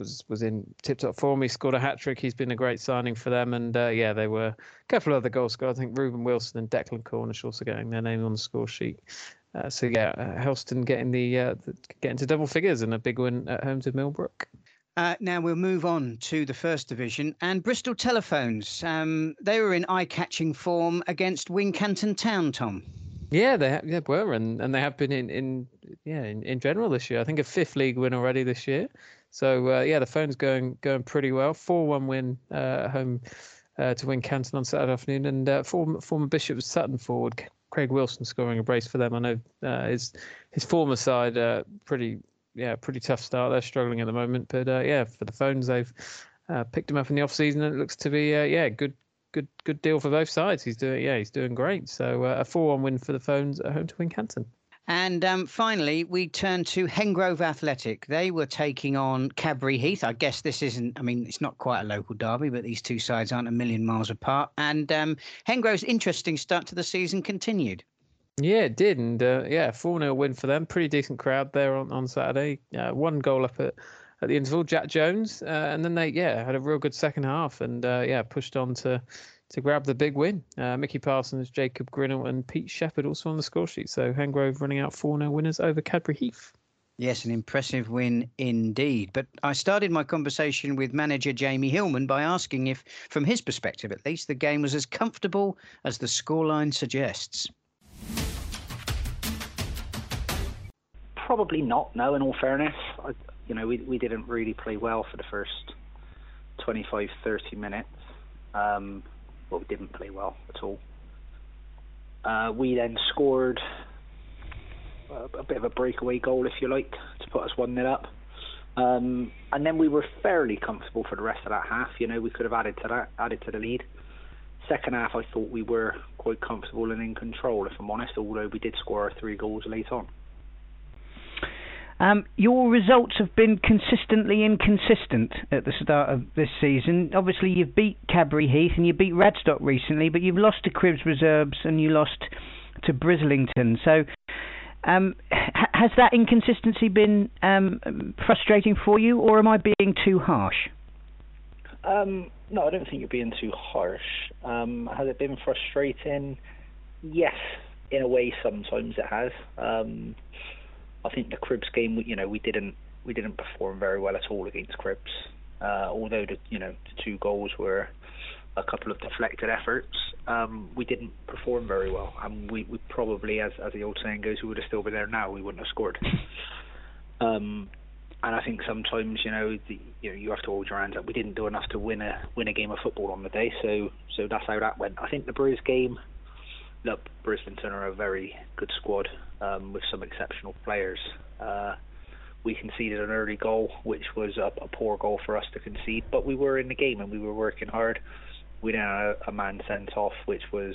was was in tip top form. He scored a hat trick. He's been a great signing for them. And uh, yeah, they were a couple of other goals scored. I think Ruben Wilson and Declan Cornish also getting their name on the score sheet. Uh, so yeah, uh, Helston getting the, uh, the, getting to double figures and a big win at home to Millbrook. Uh, now we'll move on to the first division and Bristol Telephones. Um, they were in eye-catching form against Wincanton Town, Tom. Yeah, they, have, they were, and, and they have been in, in yeah in, in general this year. I think a fifth league win already this year. So uh, yeah, the phone's going going pretty well. Four one win uh, home uh, to Wincanton on Saturday afternoon, and uh, former former Bishop Sutton forward Craig Wilson scoring a brace for them. I know uh, his his former side uh, pretty yeah pretty tough start. They're struggling at the moment, but yeah, for the phones they've picked him up in the off season, and it looks to be yeah good good good deal for both sides. He's doing yeah he's doing great. So a four one win for the phones at home to Wincanton. And um, finally, we turn to Hengrove Athletic. They were taking on Cadbury Heath. I guess this isn't, I mean, it's not quite a local derby, but these two sides aren't a million miles apart. And um, Hengrove's interesting start to the season continued. Yeah, it did. And uh, yeah, 4 0 win for them. Pretty decent crowd there on, on Saturday. Uh, one goal up at at the interval, Jack Jones, uh, and then they yeah had a real good second half and uh, yeah pushed on to to grab the big win. Uh, Mickey Parsons, Jacob Grinnell, and Pete Shepherd also on the score sheet. So Hengrove running out 4 0 winners over Cadbury Heath. Yes, an impressive win indeed. But I started my conversation with manager Jamie Hillman by asking if, from his perspective at least, the game was as comfortable as the scoreline suggests. Probably not, no, in all fairness. I, you know, we, we didn't really play well for the first 25, 30 minutes. Um, well, we didn't play well at all. Uh, we then scored a, a, bit of a breakaway goal, if you like, to put us 1 0 up. Um, and then we were fairly comfortable for the rest of that half. You know, we could have added to that, added to the lead. Second half, I thought we were quite comfortable and in control, if I'm honest, although we did score our three goals late on. Um, your results have been consistently inconsistent at the start of this season. Obviously, you've beat Cadbury Heath and you beat Radstock recently, but you've lost to Cribbs Reserves and you lost to Brislington. So, um, has that inconsistency been um, frustrating for you, or am I being too harsh? Um, no, I don't think you're being too harsh. Um, has it been frustrating? Yes, in a way. Sometimes it has. I think the Cribbs game, you know, we didn't we didn't perform very well at all against Cribbs. Uh, although the you know the two goals were a couple of deflected efforts, um, we didn't perform very well, and we, we probably, as as the old saying goes, we would have still been there now. We wouldn't have scored. Um, and I think sometimes you know the, you know you have to hold your hands up. We didn't do enough to win a win a game of football on the day, so so that's how that went. I think the Bruce game look, Brislington are a very good squad um, with some exceptional players. Uh, we conceded an early goal, which was a, a, poor goal for us to concede, but we were in the game and we were working hard. We then had a, a man sent off, which was,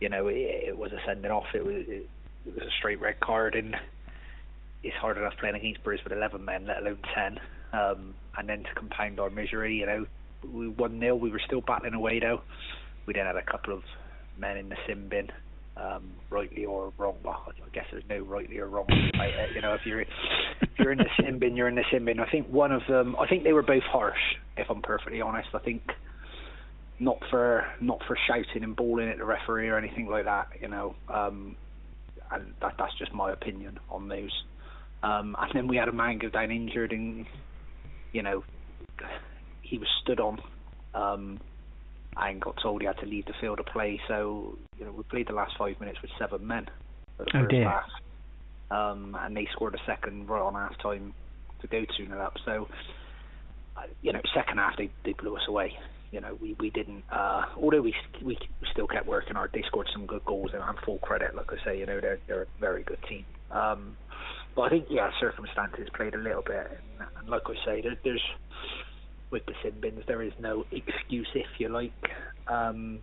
you know, it, it was a sending off. It was it, it, was a straight red card, and it's hard enough playing against Bruce with 11 men, let alone 10. Um, and then to compound our misery, you know, we one 0 We were still battling away though. We then had a couple of men in the sin bin, um, rightly or wrong. I guess there's no rightly or wrong. You know, if you're if you're in the sin bin, you're in the sin bin. I think one of them. I think they were both harsh. If I'm perfectly honest, I think not for not for shouting and bawling at the referee or anything like that. You know, um, and that that's just my opinion on those. Um, and then we had a man go down injured, and you know, he was stood on. Um, and got told he had to leave the field to play. So you know, we played the last five minutes with seven men for the oh first dear. half, um, and they scored a second right on half time to go two 0 up. So uh, you know, second half they they blew us away. You know, we we didn't. Uh, although we we still kept working hard. They scored some good goals, and I'm full credit. Like I say, you know, they're they're a very good team. Um, but I think yeah, circumstances played a little bit, and, and like I say, there, there's with the sin bins. There is no excuse, if you like. Um,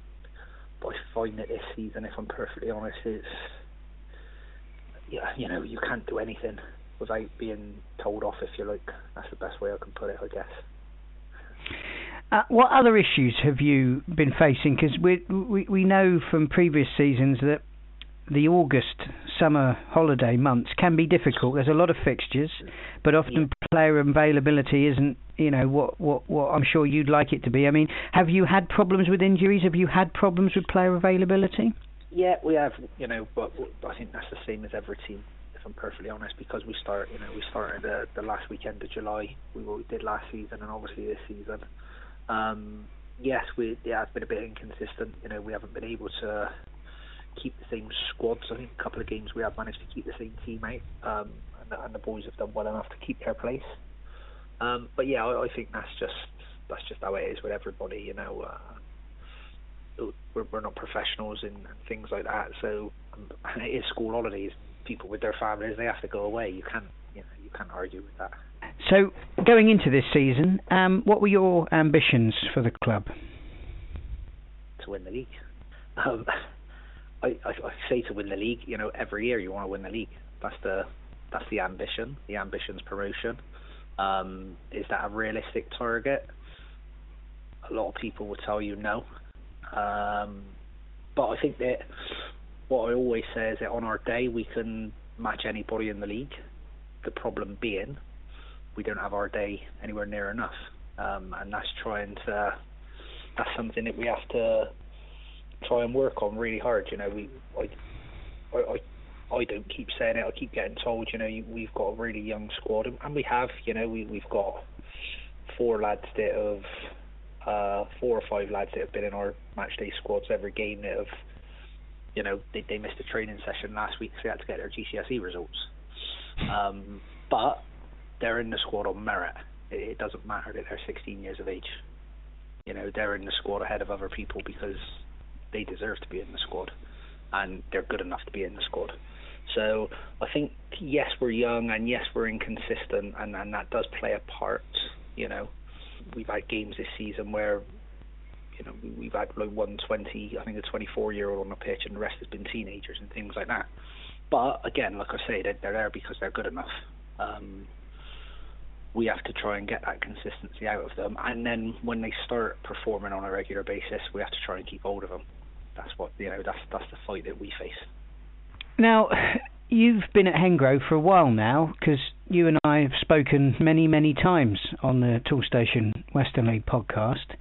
but I find that this season, if I'm perfectly honest, it's yeah, you know, you can't do anything without being told off, if you like. That's the best way I can put it, I guess. Uh, what other issues have you been facing? Because we, we we know from previous seasons that the August summer holiday months can be difficult. There's a lot of fixtures, but often yeah. player availability isn't, you know, what, what what I'm sure you'd like it to be. I mean, have you had problems with injuries? Have you had problems with player availability? Yeah, we have. You know, but I think that's the same as every team. If I'm perfectly honest, because we start, you know, we started the, the last weekend of July. We what we did last season, and obviously this season. Um, yes, we yeah, it's been a bit inconsistent. You know, we haven't been able to keep the same squads. I think a couple of games we have managed to keep the same team out, um, and, and, the boys have done well enough to keep their place. Um, but yeah, I, I, think that's just that's just how it is with everybody. You know, uh, we're, we're not professionals and, and things like that. So um, it is school holidays. People with their families, they have to go away. You can't, you know, you can't argue with that. So going into this season, um, what were your ambitions for the club? To win the league. I, I, I say to win the league. You know, every year you want to win the league. That's the that's the ambition. The ambition's promotion. Um, is that a realistic target? A lot of people will tell you no. Um, but I think that what I always say is that on our day we can match anybody in the league. The problem being we don't have our day anywhere near enough, um, and that's trying to that's something that we have to try and work on really hard. You know, we I I, I don't keep saying it. I keep getting told, you know, we've got a really young squad, and we have. You know, we we've got four lads that have uh, four or five lads that have been in our match day squads every game that have, you know, they they missed a training session last week, so they had to get their GCSE results. Um, but they're in the squad on merit. It, it doesn't matter that they're 16 years of age. You know, they're in the squad ahead of other people because they deserve to be in the squad, and they're good enough to be in the squad. So I think yes, we're young, and yes, we're inconsistent, and and that does play a part. You know, we've had games this season where you know we've had like 120, I think a 24 year old on the pitch, and the rest has been teenagers and things like that. But again, like I say, they're, they're there because they're good enough. Um, we have to try and get that consistency out of them, and then when they start performing on a regular basis, we have to try and keep hold of them. That's what you know. That's that's the fight that we face. Now, you've been at Hengrove for a while now, because you and I have spoken many, many times on the Toolstation Western League podcast.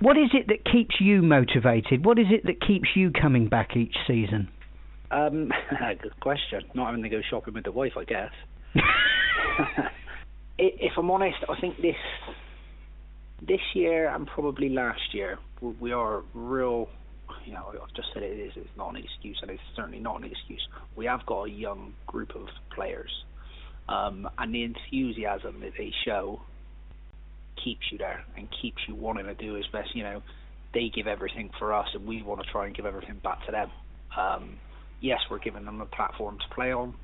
What is it that keeps you motivated? What is it that keeps you coming back each season? Um, good question. Not having to go shopping with the wife, I guess. if I'm honest, I think this this year and probably last year we are real. You know, I've just said it is. It's not an excuse, and it's certainly not an excuse. We have got a young group of players, um, and the enthusiasm that they show keeps you there and keeps you wanting to do as best. You know, they give everything for us, and we want to try and give everything back to them. Um, yes, we're giving them a platform to play on.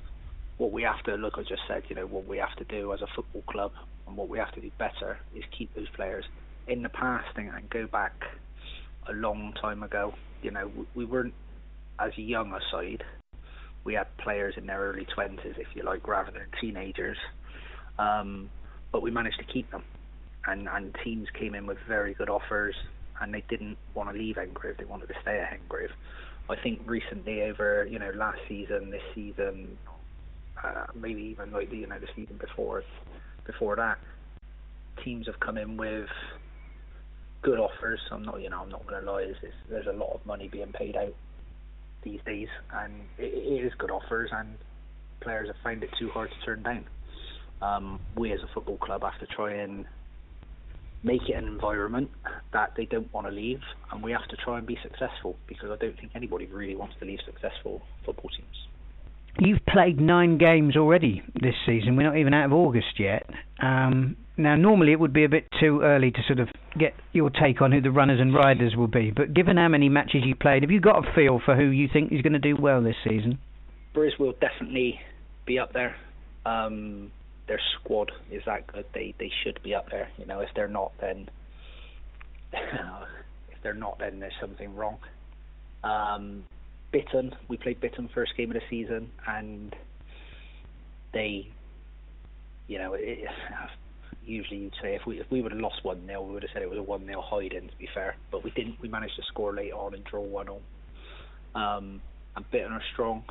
What we have to look, I just said, you know, what we have to do as a football club and what we have to do better is keep those players. In the past, and, and go back a long time ago, you know, we, we weren't as young a side. We had players in their early 20s, if you like, rather than teenagers. Um, but we managed to keep them. And, and teams came in with very good offers, and they didn't want to leave Hengrove. They wanted to stay at Hengrove. I think recently over you know last season, this season, uh, maybe even like you know the season before before that, teams have come in with good offers. I'm not you know I'm not going to lie. There's, there's a lot of money being paid out these days, and it, it is good offers, and players have found it too hard to turn down. Um, we as a football club have to try and make it an environment that they don't want to leave, and we have to try and be successful because I don't think anybody really wants to leave successful football teams. You've played nine games already this season. We're not even out of August yet. Um, now, normally it would be a bit too early to sort of get your take on who the runners and riders will be. But given how many matches you played, have you got a feel for who you think is going to do well this season? Briz will definitely be up there. Um, their squad is that good. They they should be up there. You know, if they're not, then if they're not, then there's something wrong. Um, Bitton, we played Bitton first game of the season, and they, you know, it, usually you'd say if we if we would have lost one 0 we would have said it was a one 0 hiding. To be fair, but we didn't. We managed to score late on and draw one 0 um, and Bitton are strong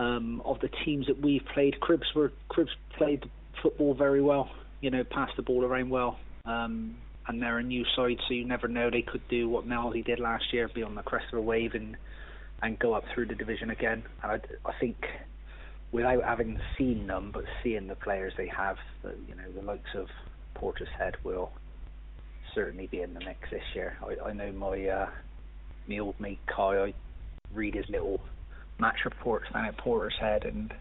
um, of the teams that we've played, Cribbs were Cribbs played football very well. You know, passed the ball around well. Um, and they're a new side, so you never know. They could do what Melody did last year, be on the crest of a wave and and go up through the division again. And I, I think without having seen them, but seeing the players they have, the, you know, the likes of Portishead will certainly be in the mix this year. I, I know my uh, my old mate Kai. I read his little match reports down at Portishead and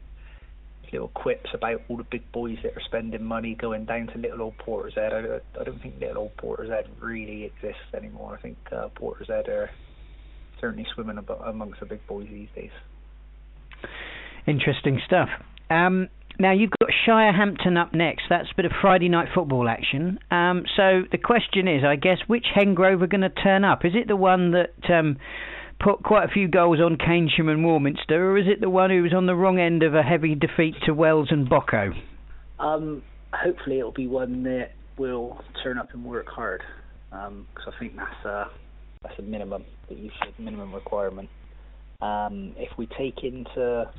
little quips about all the big boys that are spending money going down to little old Portishead. I, I don't think little old Portishead really exists anymore. I think uh, Portishead are certainly swimming about amongst the big boys these days. Interesting stuff. Um, now you've got Shirehampton up next. That's a bit of Friday night football action. Um, so the question is, I guess, which Hengrove are going to turn up? Is it the one that um, put quite a few goals on Keynsham and Warminster, or is it the one who was on the wrong end of a heavy defeat to Wells and Bocco? Um, hopefully, it'll be one that will turn up and work hard, because um, I think that's a that's a minimum that you should minimum requirement. Um, if we take into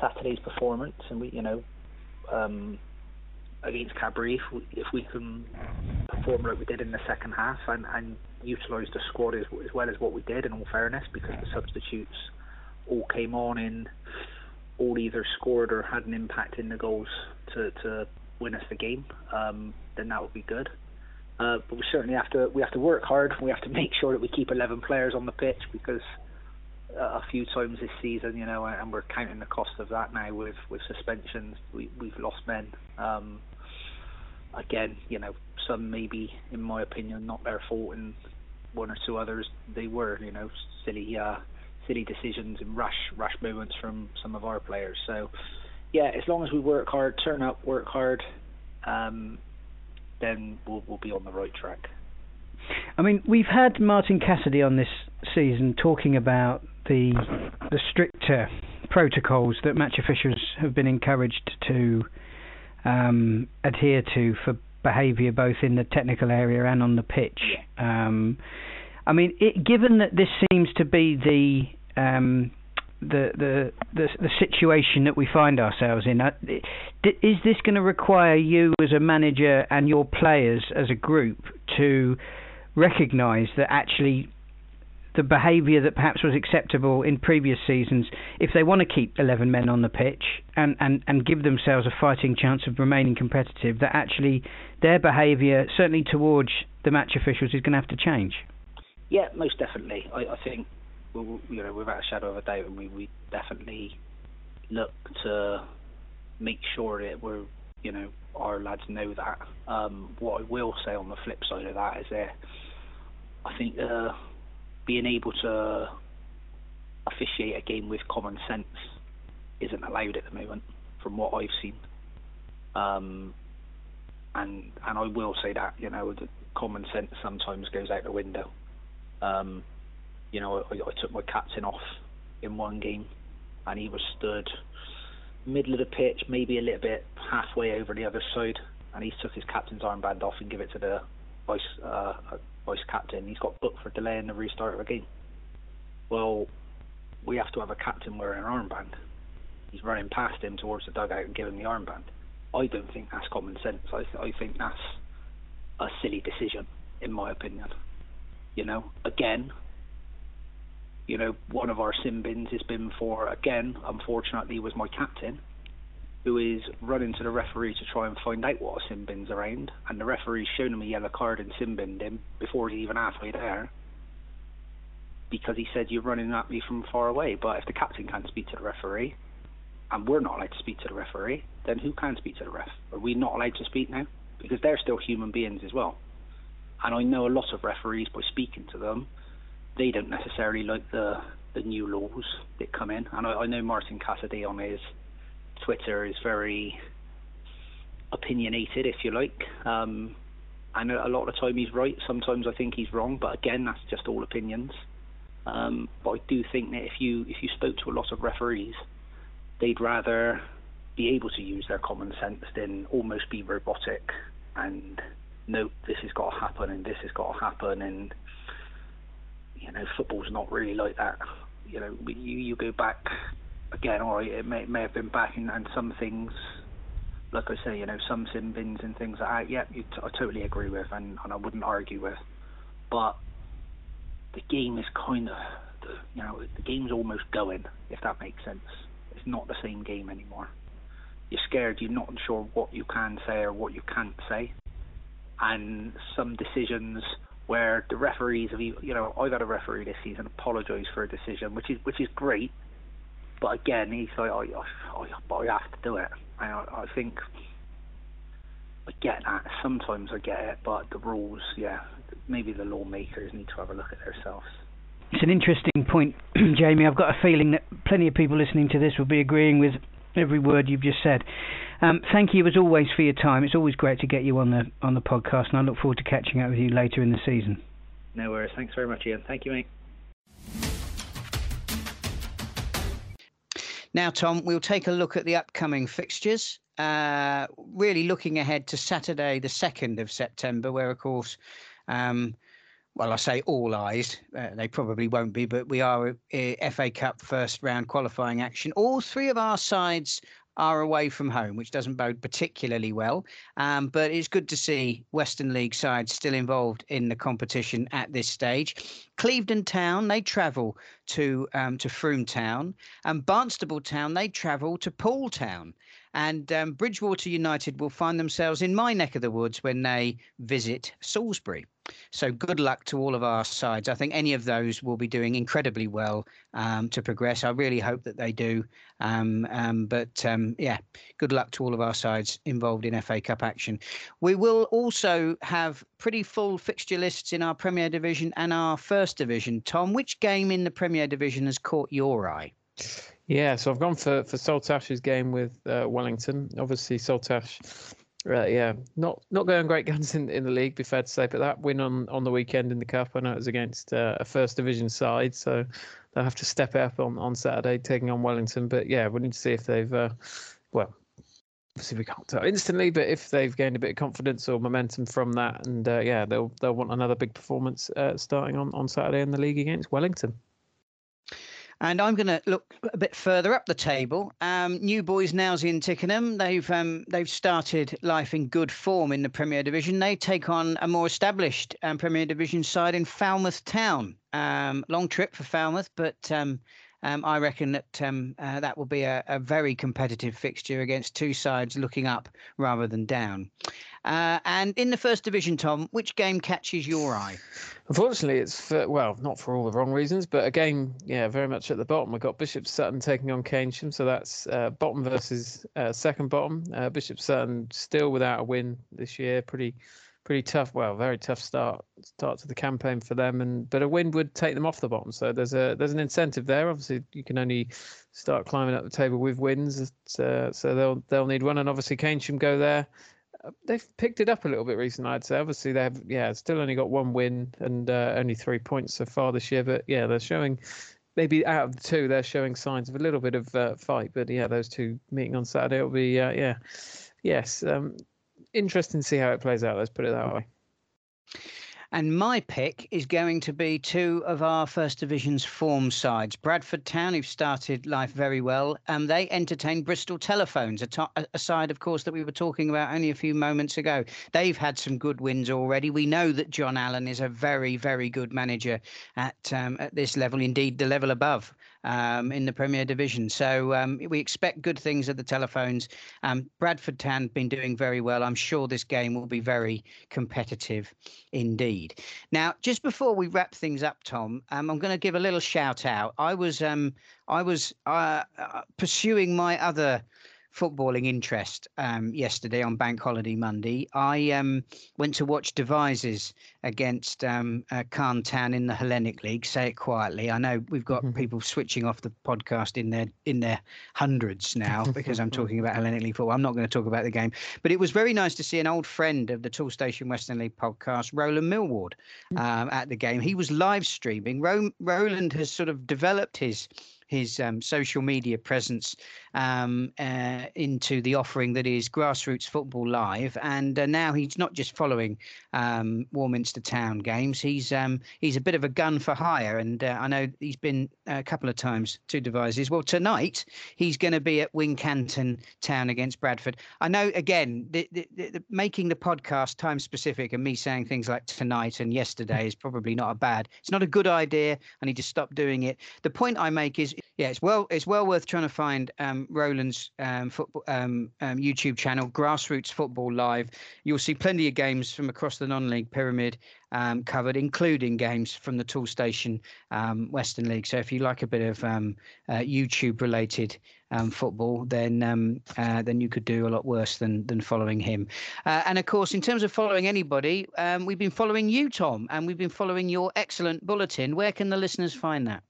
Saturday's performance, and we, you know, um, against Cadbury if we, if we can perform like we did in the second half and, and utilise the squad as, as well as what we did. In all fairness, because the substitutes all came on and all either scored or had an impact in the goals to, to win us the game, um, then that would be good. Uh, but we certainly have to we have to work hard. We have to make sure that we keep 11 players on the pitch because uh, a few times this season, you know, and we're counting the cost of that now with with suspensions. We we've lost men. Um, again, you know, some maybe, in my opinion, not their fault, and one or two others they were, you know, silly uh, silly decisions and rush rush movements from some of our players. So, yeah, as long as we work hard, turn up, work hard, um, then we'll we'll be on the right track. I mean, we've had Martin Cassidy on this season talking about the the stricter protocols that match officials have been encouraged to um, adhere to for behaviour both in the technical area and on the pitch. Um, I mean, it, given that this seems to be the um, the, the the the situation that we find ourselves in, uh, is this going to require you as a manager and your players as a group to recognise that actually the behaviour that perhaps was acceptable in previous seasons, if they want to keep 11 men on the pitch and, and, and give themselves a fighting chance of remaining competitive, that actually their behaviour, certainly towards the match officials, is going to have to change. Yeah, most definitely. I, I think, you know, without a shadow of a doubt, and we, we definitely look to make sure that we're, you know, our lads know that. Um, what I will say on the flip side of that is that I think uh, being able to officiate a game with common sense isn't allowed at the moment, from what I've seen. Um, and and I will say that you know the common sense sometimes goes out the window. Um, you know, I, I took my captain off in one game, and he was stood middle of the pitch, maybe a little bit halfway over the other side, and he took his captain's armband off and gave it to the vice uh, vice captain. He's got booked for delaying the restart of a game. Well, we have to have a captain wearing an armband. He's running past him towards the dugout and giving the armband. I don't think that's common sense. I, th- I think that's a silly decision, in my opinion. You know, again, you know, one of our sin bins has been for, again, unfortunately, was my captain who is running to the referee to try and find out what a sin bin's around, and the referee's shown him a yellow card and sin binned him before he's even halfway there because he said you're running at me from far away. But if the captain can't speak to the referee, and we're not allowed to speak to the referee, then who can speak to the ref? Are we not allowed to speak now? Because they're still human beings as well. And I know a lot of referees, by speaking to them, they don't necessarily like the the new laws that come in. And I, I know Martin Cassidy on his Twitter is very opinionated, if you like. Um, and a lot of the time he's right. Sometimes I think he's wrong, but again, that's just all opinions. Um, but I do think that if you if you spoke to a lot of referees, they'd rather be able to use their common sense than almost be robotic and nope, this has got to happen and this has got to happen and you know football's not really like that. You know, you you go back again, right, it may may have been back in, and some things, like I say, you know, some sin bins and things like that. Yeah, t- I totally agree with, and, and I wouldn't argue with. But the game is kind of, you know, the game's almost going, if that makes sense. It's not the same game anymore. You're scared. You're not sure what you can say or what you can't say, and some decisions where the referees have, you know, I've had a referee this season apologise for a decision, which is which is great but again, he's like, I, I, I have to do it. And I, I think I get that. Sometimes I get it, but the rules, yeah, maybe the lawmakers need to have a look at themselves. It's an interesting point, Jamie. I've got a feeling that plenty of people listening to this will be agreeing with every word you've just said. Um, thank you as always for your time. It's always great to get you on the on the podcast, and I look forward to catching up with you later in the season. No worries. Thanks very much, Ian. Thank you, mate. Now, Tom, we'll take a look at the upcoming fixtures. Uh, really looking ahead to Saturday, the 2nd of September, where, of course, um, well, I say all eyes, uh, they probably won't be, but we are a, a FA Cup first round qualifying action. All three of our sides are away from home, which doesn't bode particularly well. Um, but it's good to see Western League sides still involved in the competition at this stage. Clevedon Town, they travel to um, to Frome Town, and Barnstaple Town, they travel to Poole Town. And um, Bridgwater United will find themselves in my neck of the woods when they visit Salisbury. So good luck to all of our sides. I think any of those will be doing incredibly well um, to progress. I really hope that they do. Um, um, but um, yeah, good luck to all of our sides involved in FA Cup action. We will also have pretty full fixture lists in our Premier Division and our First Division. Tom, which game in the Premier Division has caught your eye? Yeah, so I've gone for for Saltash's game with uh, Wellington. Obviously, Saltash, uh, yeah, not not going great guns in, in the league. Be fair to say, but that win on, on the weekend in the cup, I know it was against uh, a first division side, so they'll have to step up on, on Saturday, taking on Wellington. But yeah, we need to see if they've, uh, well, obviously we can't tell instantly, but if they've gained a bit of confidence or momentum from that, and uh, yeah, they'll they'll want another big performance uh, starting on on Saturday in the league against Wellington. And I'm going to look a bit further up the table. Um, New Boys Nailsea and Tickenham. They've um, they've started life in good form in the Premier Division. They take on a more established um, Premier Division side in Falmouth Town. Um, long trip for Falmouth, but um, um, I reckon that uh, that will be a, a, very competitive fixture against two sides looking up rather than down. Uh, and in the first division, Tom, which game catches your eye? Unfortunately, it's for, well, not for all the wrong reasons, but a game, yeah, very much at the bottom. We've got Bishop Sutton taking on Keynsham, so that's uh, bottom versus uh, second bottom. Uh, Bishop Sutton still without a win this year, pretty pretty tough. Well, very tough start start to the campaign for them, and but a win would take them off the bottom. So there's a there's an incentive there. Obviously, you can only start climbing up the table with wins. Uh, so they'll they'll need one, and obviously Keynsham go there. They've picked it up a little bit recently, I'd say. Obviously, they have yeah, still only got one win and uh, only three points so far this year. But yeah, they're showing maybe out of the two, they're showing signs of a little bit of uh, fight. But yeah, those two meeting on Saturday will be uh, yeah, yes. Um, interesting to see how it plays out. Let's put it that way. And my pick is going to be two of our First Division's form sides. Bradford Town, who've started life very well, and um, they entertain Bristol Telephones, a, to- a side, of course, that we were talking about only a few moments ago. They've had some good wins already. We know that John Allen is a very, very good manager at um, at this level, indeed the level above um, in the Premier Division. So um, we expect good things at the telephones. Um, Bradford Town been doing very well. I'm sure this game will be very competitive indeed. Now, just before we wrap things up, Tom, um, I'm going to give a little shout out. I was um, I was uh, uh, pursuing my other footballing interest um, yesterday on Bank Holiday Monday. I um, went to watch Devizes against um, uh, Town in the Hellenic League. Say it quietly. I know we've got mm-hmm. people switching off the podcast in their in their hundreds now because I'm talking about Hellenic League football. I'm not going to talk about the game, but it was very nice to see an old friend of the Toolstation Western League podcast, Roland Millward, mm. um, at the game. He was live streaming. Ro- Roland has sort of developed his his um, social media presence um, uh, into the offering that is Grassroots Football Live, and uh, now he's not just following um, Warminster Town games. He's um, he's a bit of a gun for hire, and uh, I know he's been a couple of times to Devizes. Well, tonight he's going to be at Wincanton Town against Bradford. I know again, the, the, the, making the podcast time specific and me saying things like tonight and yesterday is probably not a bad. It's not a good idea. I need to stop doing it. The point I make is yeah, it's well it's well worth trying to find um, Roland's um, football um, um, YouTube channel, Grassroots Football Live. You'll see plenty of games from across the non-league pyramid um, covered, including games from the Toolstation um, Western League. So if you like a bit of uh, YouTube-related football, then uh, then you could do a lot worse than than following him. Uh, and of course, in terms of following anybody, we've been following you, Tom, and we've been following your excellent bulletin. Where can the listeners find that?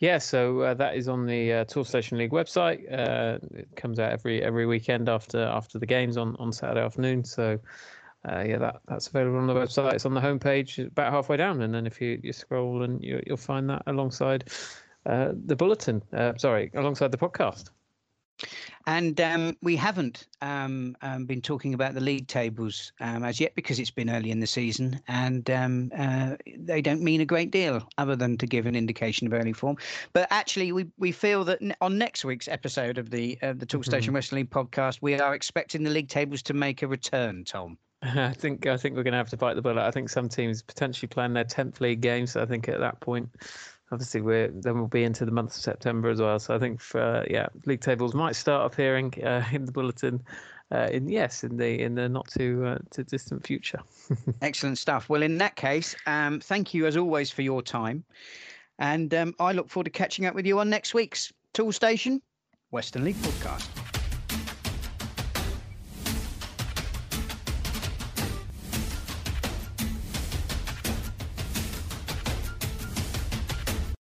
Yeah, so uh, that is on the uh, Toolstation League website. Uh, it comes out every every weekend after after the games on, on Saturday afternoon. So uh, yeah, that that's available on the website. It's on the homepage about halfway down, and then if you, you scroll and you, will find that alongside uh, the bulletin. Uh, sorry, alongside the podcast. And um, we haven't um, um, been talking about the league tables um, as yet because it's been early in the season and um, uh, they don't mean a great deal other than to give an indication of early form. But actually, we, we feel that on next week's episode of the uh, the Toolstation mm-hmm. Western League podcast, we are expecting the league tables to make a return, Tom. I think I think we're going to have to bite the bullet. I think some teams potentially playing their tenth league games. So I think at that point, obviously we're then we'll be into the month of September as well. So I think for, uh, yeah, league tables might start appearing uh, in the bulletin. Uh, in yes, in the in the not too uh, too distant future. Excellent stuff. Well, in that case, um, thank you as always for your time, and um, I look forward to catching up with you on next week's Toolstation Western League podcast.